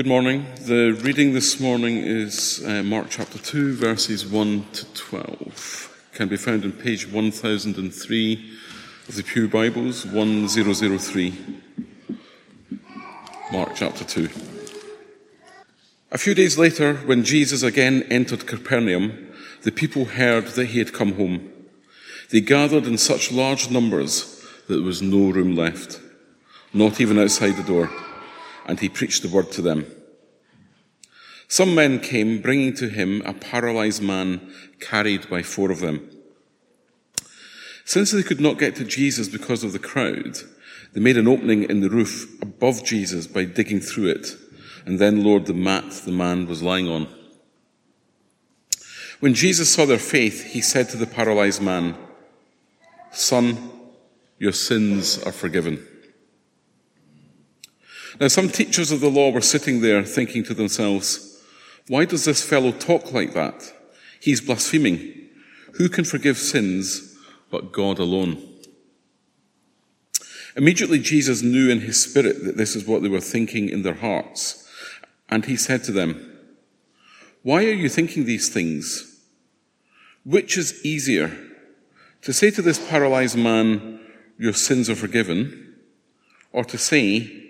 Good morning. The reading this morning is uh, Mark chapter 2, verses 1 to 12. Can be found on page 1003 of the Pew Bibles, 1003. Mark chapter 2. A few days later, when Jesus again entered Capernaum, the people heard that he had come home. They gathered in such large numbers that there was no room left, not even outside the door, and he preached the word to them. Some men came bringing to him a paralyzed man carried by four of them. Since they could not get to Jesus because of the crowd, they made an opening in the roof above Jesus by digging through it and then lowered the mat the man was lying on. When Jesus saw their faith, he said to the paralyzed man, Son, your sins are forgiven. Now, some teachers of the law were sitting there thinking to themselves, Why does this fellow talk like that? He's blaspheming. Who can forgive sins but God alone? Immediately, Jesus knew in his spirit that this is what they were thinking in their hearts. And he said to them, Why are you thinking these things? Which is easier, to say to this paralyzed man, Your sins are forgiven, or to say,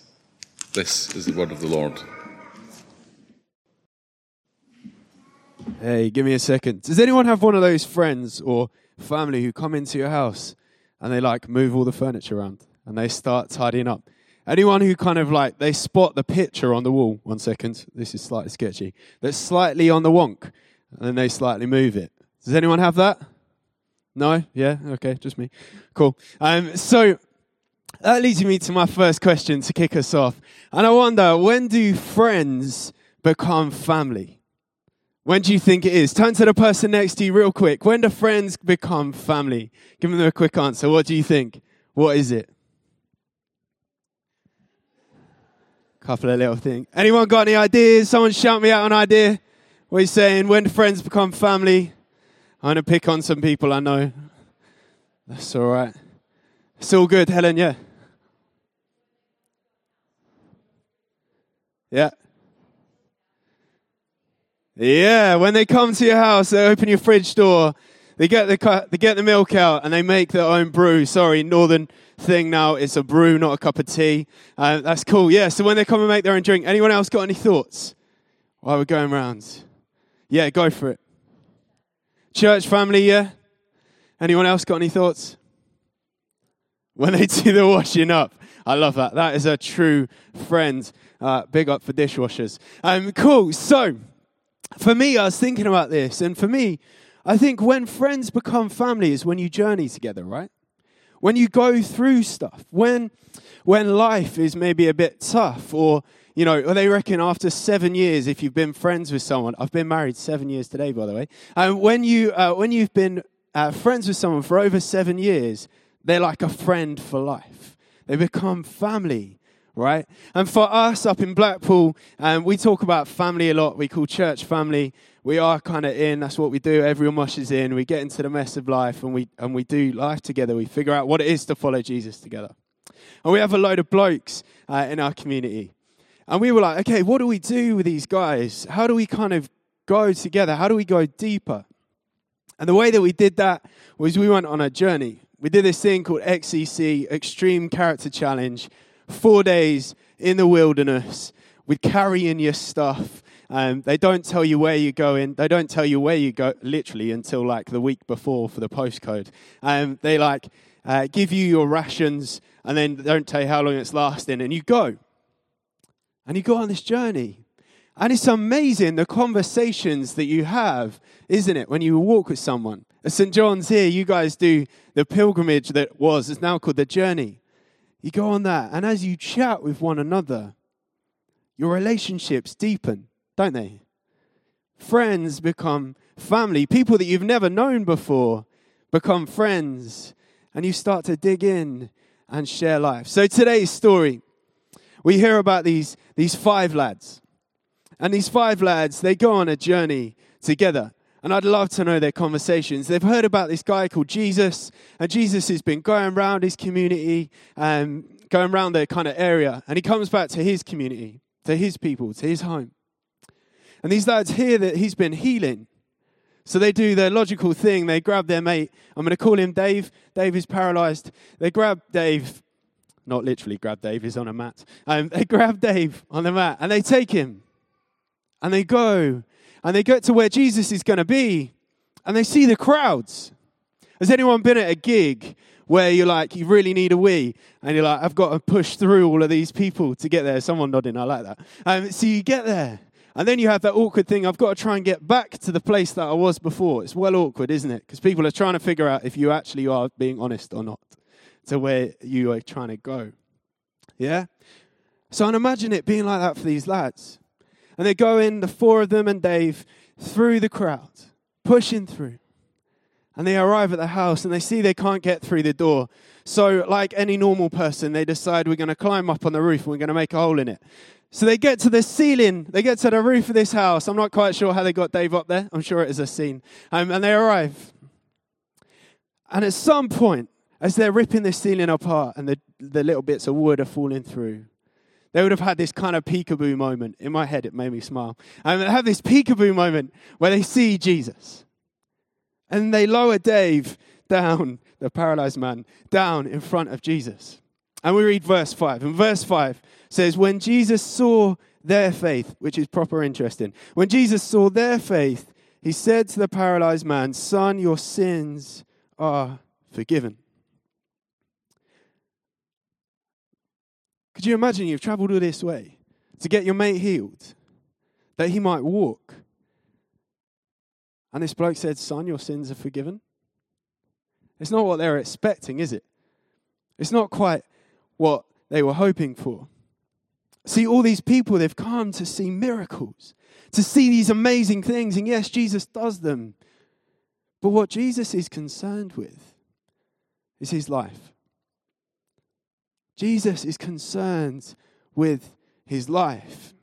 This is the word of the Lord. Hey, give me a second. Does anyone have one of those friends or family who come into your house and they like move all the furniture around and they start tidying up? Anyone who kind of like, they spot the picture on the wall, one second, this is slightly sketchy, that's slightly on the wonk, and then they slightly move it. Does anyone have that? No? Yeah? Okay, just me. Cool. Um, so, that leads me to my first question to kick us off. And I wonder, when do friends become family? When do you think it is? Turn to the person next to you real quick. When do friends become family? Give them a quick answer. What do you think? What is it? Couple of little things. Anyone got any ideas? Someone shout me out an idea. What are you saying? When friends become family? I'm going to pick on some people I know. That's all right. It's all good, Helen, yeah? Yeah. Yeah, when they come to your house, they open your fridge door, they get the they get the milk out, and they make their own brew. Sorry, northern thing now. It's a brew, not a cup of tea. Uh, that's cool. Yeah. So when they come and make their own drink, anyone else got any thoughts while we're going around? Yeah, go for it. Church family, yeah. Anyone else got any thoughts? When they do the washing up, I love that. That is a true friend. Uh, big up for dishwashers. Um, cool. So, for me, I was thinking about this, and for me, I think when friends become family is when you journey together, right? when you go through stuff, when when life is maybe a bit tough, or you know, or they reckon after seven years, if you've been friends with someone, I've been married seven years today, by the way. And when you uh, when you've been uh, friends with someone for over seven years, they're like a friend for life. They become family right? And for us up in Blackpool, um, we talk about family a lot. We call church family. We are kind of in. That's what we do. Everyone mushes in. We get into the mess of life, and we and we do life together. We figure out what it is to follow Jesus together. And we have a load of blokes uh, in our community, and we were like, okay, what do we do with these guys? How do we kind of go together? How do we go deeper? And the way that we did that was we went on a journey. We did this thing called XCC, Extreme Character Challenge, four days in the wilderness with carrying your stuff. Um, they don't tell you where you're going. They don't tell you where you go literally until like the week before for the postcode. Um, they like uh, give you your rations and then don't tell you how long it's lasting, and you go. And you go on this journey. And it's amazing the conversations that you have, isn't it, when you walk with someone? St. John's here, you guys do the pilgrimage that was, it's now called the journey. You go on that, and as you chat with one another, your relationships deepen. don't they? Friends become family. People that you've never known before become friends, and you start to dig in and share life. So today's story, we hear about these, these five lads. And these five lads, they go on a journey together. And I'd love to know their conversations. They've heard about this guy called Jesus, and Jesus has been going around his community, um, going around their kind of area, and he comes back to his community, to his people, to his home. And these lads hear that he's been healing. So they do their logical thing. They grab their mate. I'm going to call him Dave. Dave is paralyzed. They grab Dave, not literally grab Dave, he's on a mat. Um, they grab Dave on the mat and they take him. And they go and they get to where Jesus is going to be, and they see the crowds. Has anyone been at a gig where you're like, you really need a wee, and you're like, I've got to push through all of these people to get there? Someone nodding, I like that. Um, so you get there, and then you have that awkward thing. I've got to try and get back to the place that I was before. It's well awkward, isn't it? Because people are trying to figure out if you actually are being honest or not to where you are trying to go. Yeah? So I imagine it being like that for these lads. And they go in, the four of them and Dave, through the crowd, pushing through. And they arrive at the house and they see they can't get through the door. So, like any normal person, they decide we're going to climb up on the roof and we're going to make a hole in it. So they get to the ceiling, they get to the roof of this house. I'm not quite sure how they got Dave up there. I'm sure it is a scene. Um, and they arrive. And at some point, as they're ripping the ceiling apart and the, the little bits of wood are falling through, they would have had this kind of peekaboo moment. In my head, it made me smile. And they have this peekaboo moment where they see Jesus. And they lower Dave down, the paralyzed man, down in front of Jesus. And we read verse 5. And verse 5 says, When Jesus saw their faith, which is proper interesting, when Jesus saw their faith, he said to the paralyzed man, Son, your sins are forgiven. Could you imagine you've traveled all this way to get your mate healed, that he might walk? And this bloke said, Son, your sins are forgiven. It's not what they're expecting, is it? It's not quite what they were hoping for. See, all these people, they've come to see miracles, to see these amazing things. And yes, Jesus does them. But what Jesus is concerned with is his life. Jesus is concerned with his life.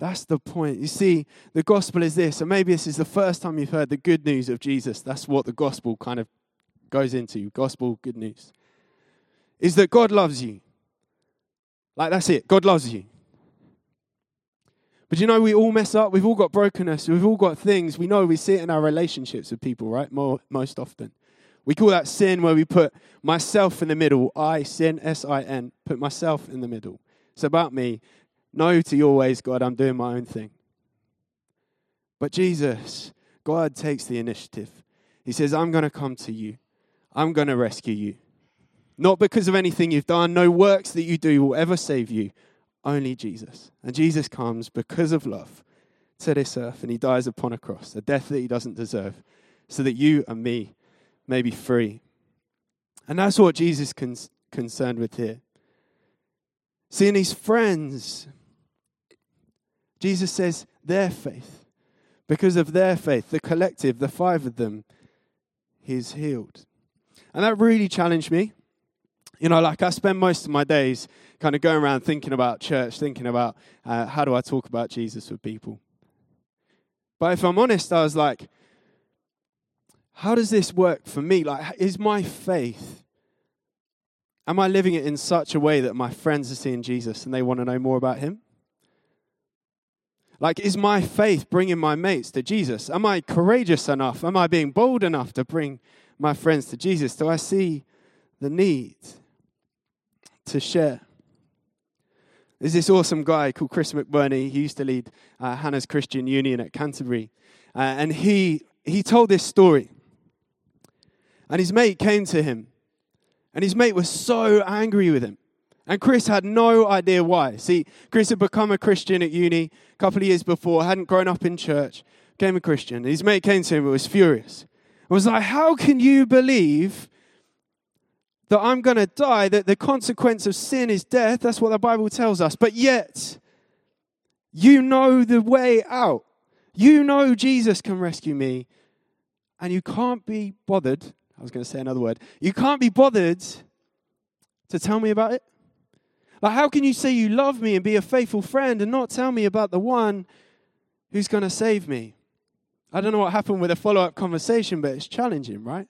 That's the point. You see, the gospel is this, and maybe this is the first time you've heard the good news of Jesus. That's what the gospel kind of goes into gospel good news. Is that God loves you. Like, that's it. God loves you. But you know, we all mess up. We've all got brokenness. We've all got things. We know we see it in our relationships with people, right? More, most often. We call that sin where we put myself in the middle. I, sin, S I N, put myself in the middle. It's about me. No to your ways, God. I'm doing my own thing. But Jesus, God takes the initiative. He says, I'm going to come to you, I'm going to rescue you. Not because of anything you've done, no works that you do will ever save you, only Jesus. And Jesus comes because of love to this earth and he dies upon a cross, a death that he doesn't deserve, so that you and me may be free. And that's what Jesus is concerned with here. Seeing his friends, Jesus says their faith. Because of their faith, the collective, the five of them, he's healed. And that really challenged me. You know, like I spend most of my days kind of going around thinking about church, thinking about uh, how do I talk about Jesus with people. But if I'm honest, I was like, how does this work for me? Like, is my faith, am I living it in such a way that my friends are seeing Jesus and they want to know more about him? Like, is my faith bringing my mates to Jesus? Am I courageous enough? Am I being bold enough to bring my friends to Jesus? Do I see the need to share? There's this awesome guy called Chris McBurney. He used to lead uh, Hannah's Christian Union at Canterbury. Uh, and he, he told this story. And his mate came to him. And his mate was so angry with him. And Chris had no idea why. See, Chris had become a Christian at uni a couple of years before, hadn't grown up in church, became a Christian. His mate came to him and was furious. It was like, How can you believe that I'm going to die, that the consequence of sin is death? That's what the Bible tells us. But yet, You know the way out. You know Jesus can rescue me. And you can't be bothered. I was going to say another word. You can't be bothered to tell me about it. Like, how can you say you love me and be a faithful friend and not tell me about the one who's going to save me? I don't know what happened with a follow up conversation, but it's challenging, right?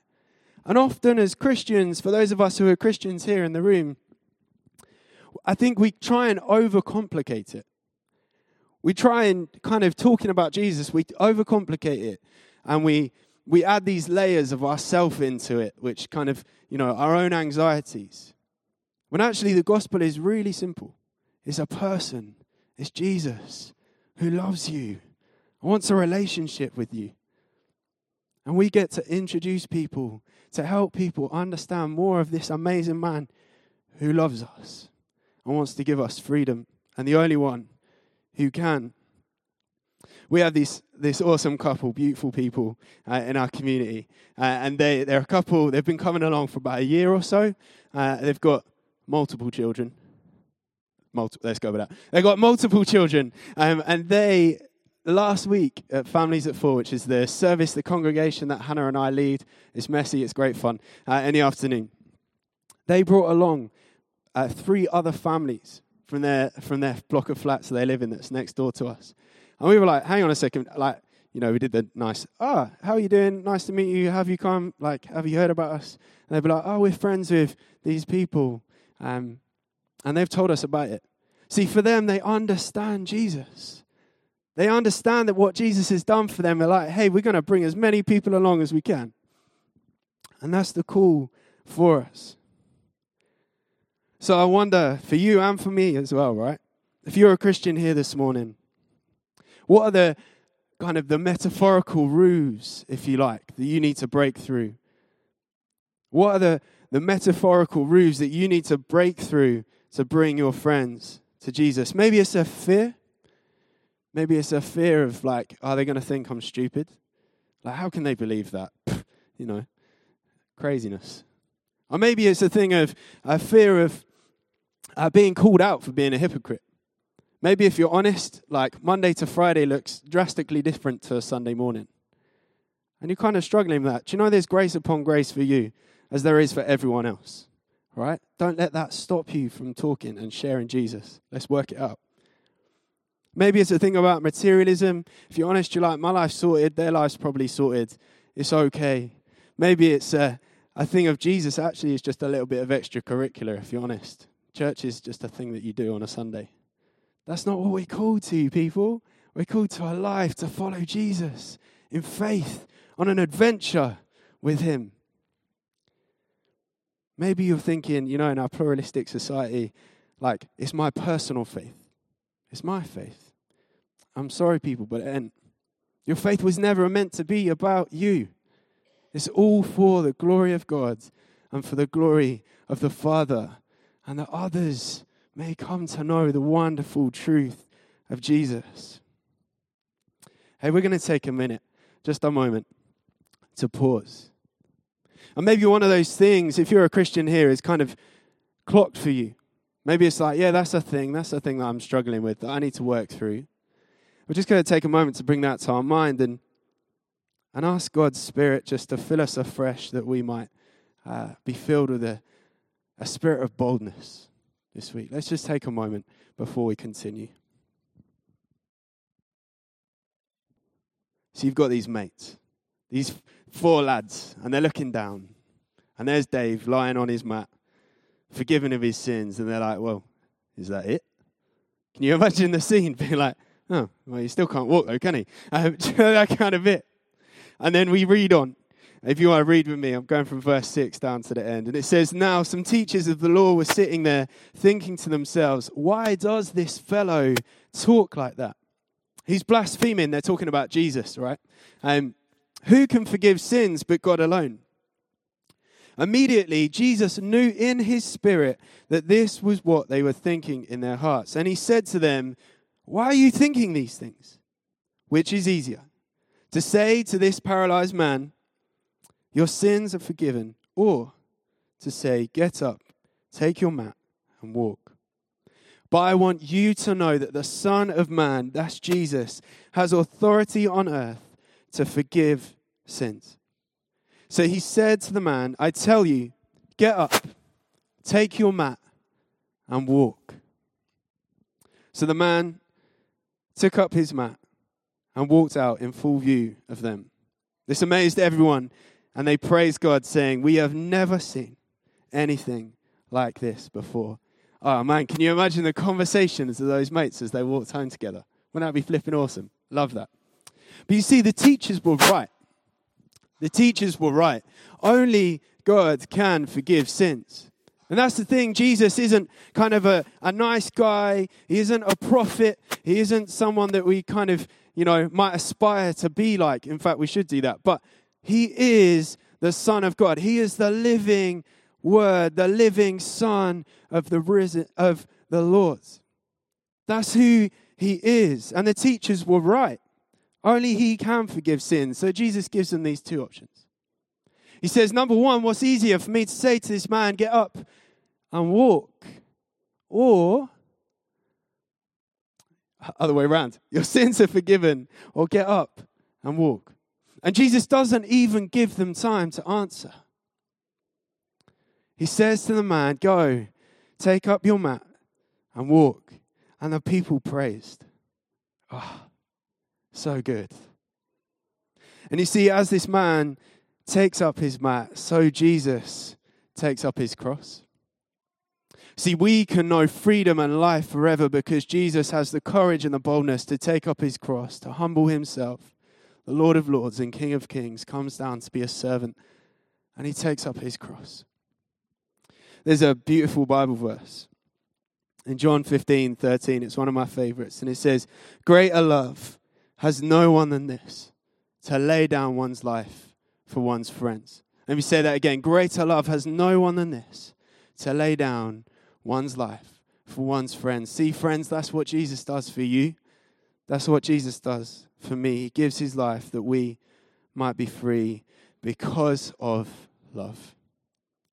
And often, as Christians, for those of us who are Christians here in the room, I think we try and overcomplicate it. We try and kind of talking about Jesus, we overcomplicate it and we we add these layers of ourself into it, which kind of, you know, our own anxieties. When actually the gospel is really simple. It's a person. It's Jesus who loves you, wants a relationship with you. And we get to introduce people, to help people understand more of this amazing man who loves us and wants to give us freedom, and the only one who can. We have this, this awesome couple, beautiful people uh, in our community. Uh, and they, they're a couple, they've been coming along for about a year or so. Uh, they've got multiple children. Multi- let's go with that. They've got multiple children. Um, and they, last week at Families at Four, which is the service, the congregation that Hannah and I lead, it's messy, it's great fun, uh, in the afternoon, they brought along uh, three other families from their from their block of flats that they live in that's next door to us. And we were like, hang on a second, like, you know, we did the nice, ah, oh, how are you doing? Nice to meet you. Have you come? Like, have you heard about us? And they'd be like, oh, we're friends with these people. Um, and they've told us about it. See, for them, they understand Jesus. They understand that what Jesus has done for them. They're like, hey, we're going to bring as many people along as we can. And that's the call for us. So I wonder for you and for me as well, right? If you're a Christian here this morning, what are the kind of the metaphorical roofs, if you like, that you need to break through? What are the, the metaphorical roofs that you need to break through to bring your friends to Jesus? Maybe it's a fear. Maybe it's a fear of like, are they going to think I'm stupid? Like, how can they believe that? you know, craziness. Or maybe it's a thing of a fear of uh, being called out for being a hypocrite. Maybe if you're honest, like Monday to Friday looks drastically different to Sunday morning. And you're kind of struggling with that. Do you know there's grace upon grace for you as there is for everyone else? Right? Don't let that stop you from talking and sharing Jesus. Let's work it out. Maybe it's a thing about materialism. If you're honest, you're like, my life's sorted, their life's probably sorted. It's okay. Maybe it's a, a thing of Jesus actually is just a little bit of extracurricular, if you're honest. Church is just a thing that you do on a Sunday. That's not what we're called to, people. We're called to a life to follow Jesus in faith on an adventure with Him. Maybe you're thinking, you know, in our pluralistic society, like, it's my personal faith. It's my faith. I'm sorry, people, but it Your faith was never meant to be about you. It's all for the glory of God and for the glory of the Father and that others may come to know the wonderful truth of Jesus. Hey, we're going to take a minute, just a moment, to pause. And maybe one of those things, if you're a Christian here, is kind of clocked for you. Maybe it's like, yeah, that's a thing. That's a thing that I'm struggling with that I need to work through. We're just going to take a moment to bring that to our mind and, and ask God's Spirit just to fill us afresh that we might uh, be filled with a a spirit of boldness this week. Let's just take a moment before we continue. So you've got these mates, these four lads, and they're looking down. And there's Dave lying on his mat, forgiven of his sins. And they're like, well, is that it? Can you imagine the scene being like, oh, well, he still can't walk though, can he? Um, that kind of bit. And then we read on. If you want to read with me, I'm going from verse 6 down to the end. And it says, Now some teachers of the law were sitting there thinking to themselves, Why does this fellow talk like that? He's blaspheming. They're talking about Jesus, right? Um, who can forgive sins but God alone? Immediately, Jesus knew in his spirit that this was what they were thinking in their hearts. And he said to them, Why are you thinking these things? Which is easier? To say to this paralyzed man, your sins are forgiven, or to say, Get up, take your mat, and walk. But I want you to know that the Son of Man, that's Jesus, has authority on earth to forgive sins. So he said to the man, I tell you, get up, take your mat, and walk. So the man took up his mat and walked out in full view of them. This amazed everyone, and they praised God, saying, We have never seen anything like this before. Oh man, can you imagine the conversations of those mates as they walked home together? Wouldn't that be flipping awesome? Love that. But you see, the teachers were right. The teachers were right. Only God can forgive sins. And that's the thing. Jesus isn't kind of a, a nice guy. He isn't a prophet. He isn't someone that we kind of, you know, might aspire to be like. In fact, we should do that. But he is the Son of God. He is the living Word, the living Son of the risen of the Lord. That's who he is. And the teachers were right. Only he can forgive sins. So Jesus gives them these two options. He says, number one, what's easier for me to say to this man, get up and walk? Or, other way around, your sins are forgiven, or get up and walk. And Jesus doesn't even give them time to answer. He says to the man, Go, take up your mat and walk. And the people praised. Oh, so good. And you see, as this man takes up his mat, so Jesus takes up his cross. See, we can know freedom and life forever because Jesus has the courage and the boldness to take up his cross, to humble himself. The Lord of Lords and King of Kings comes down to be a servant, and he takes up his cross. There's a beautiful Bible verse in John 15, 13. It's one of my favorites. And it says, Greater love has no one than this to lay down one's life for one's friends. Let me say that again. Greater love has no one than this to lay down one's life for one's friends. See, friends, that's what Jesus does for you. That's what Jesus does for me. He gives his life that we might be free because of love.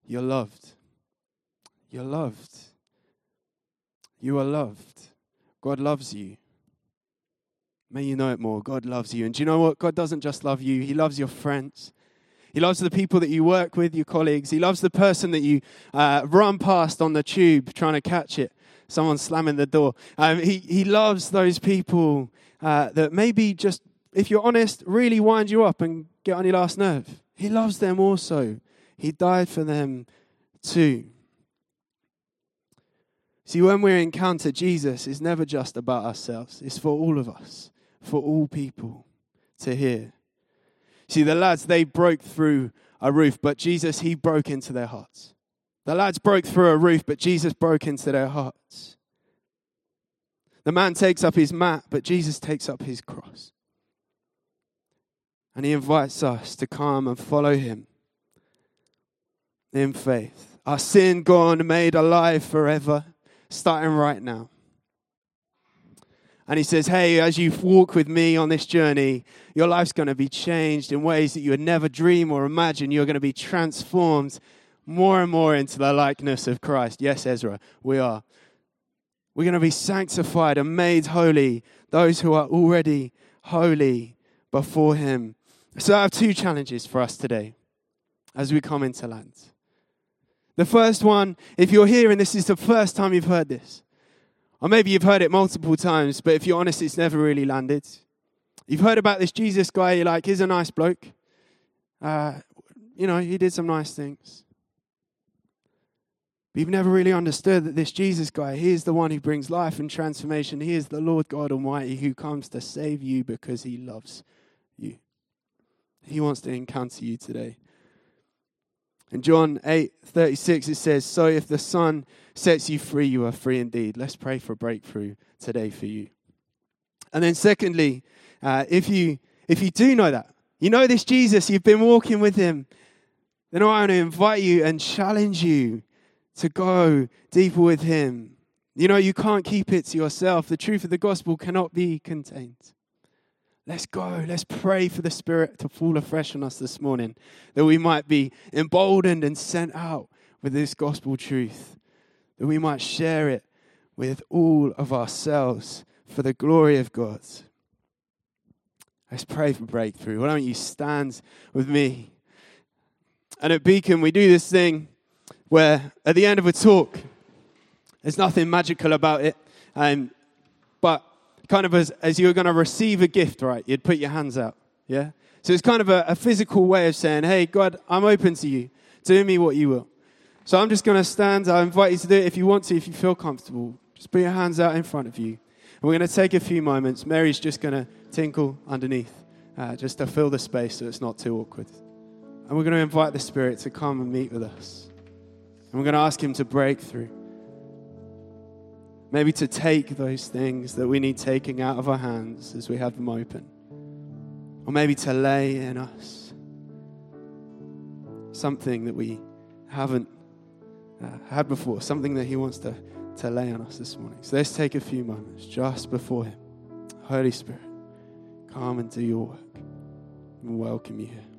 You're loved. You're loved. You are loved. God loves you. May you know it more. God loves you. And do you know what? God doesn't just love you, He loves your friends. He loves the people that you work with, your colleagues. He loves the person that you uh, run past on the tube trying to catch it. Someone slamming the door. Um, he, he loves those people uh, that maybe just, if you're honest, really wind you up and get on your last nerve. He loves them also. He died for them too. See, when we encounter Jesus, it's never just about ourselves, it's for all of us, for all people to hear. See, the lads, they broke through a roof, but Jesus, he broke into their hearts. The lads broke through a roof, but Jesus broke into their hearts. The man takes up his mat, but Jesus takes up his cross. And he invites us to come and follow him in faith. Our sin gone, made alive forever starting right now. And he says, Hey, as you walk with me on this journey, your life's going to be changed in ways that you would never dream or imagine. You're going to be transformed more and more into the likeness of Christ. Yes, Ezra, we are. We're going to be sanctified and made holy, those who are already holy before Him. So I have two challenges for us today as we come into land. The first one, if you're here and this is the first time you've heard this, or maybe you've heard it multiple times, but if you're honest, it's never really landed. You've heard about this Jesus guy, you're like, he's a nice bloke. Uh, you know, he did some nice things. But you've never really understood that this Jesus guy, he is the one who brings life and transformation. He is the Lord God Almighty who comes to save you because he loves you. He wants to encounter you today. In John 8 36, it says, So if the Son sets you free, you are free indeed. Let's pray for breakthrough today for you. And then, secondly, uh, if, you, if you do know that, you know this Jesus, you've been walking with him, then I want to invite you and challenge you to go deeper with him. You know, you can't keep it to yourself. The truth of the gospel cannot be contained. Let's go. Let's pray for the Spirit to fall afresh on us this morning, that we might be emboldened and sent out with this gospel truth, that we might share it with all of ourselves for the glory of God. Let's pray for breakthrough. Why don't you stand with me? And at Beacon, we do this thing where at the end of a talk, there's nothing magical about it. Um, but kind of as, as you were going to receive a gift, right? You'd put your hands out. Yeah? So it's kind of a, a physical way of saying, hey, God, I'm open to you. Do me what you will. So I'm just going to stand. I invite you to do it if you want to, if you feel comfortable. Just put your hands out in front of you. And we're going to take a few moments. Mary's just going to tinkle underneath, uh, just to fill the space so it's not too awkward. And we're going to invite the Spirit to come and meet with us. And we're going to ask Him to break through. Maybe to take those things that we need taking out of our hands as we have them open. Or maybe to lay in us something that we haven't uh, had before, something that He wants to, to lay on us this morning. So let's take a few moments just before Him. Holy Spirit, come and do your work. We welcome you here.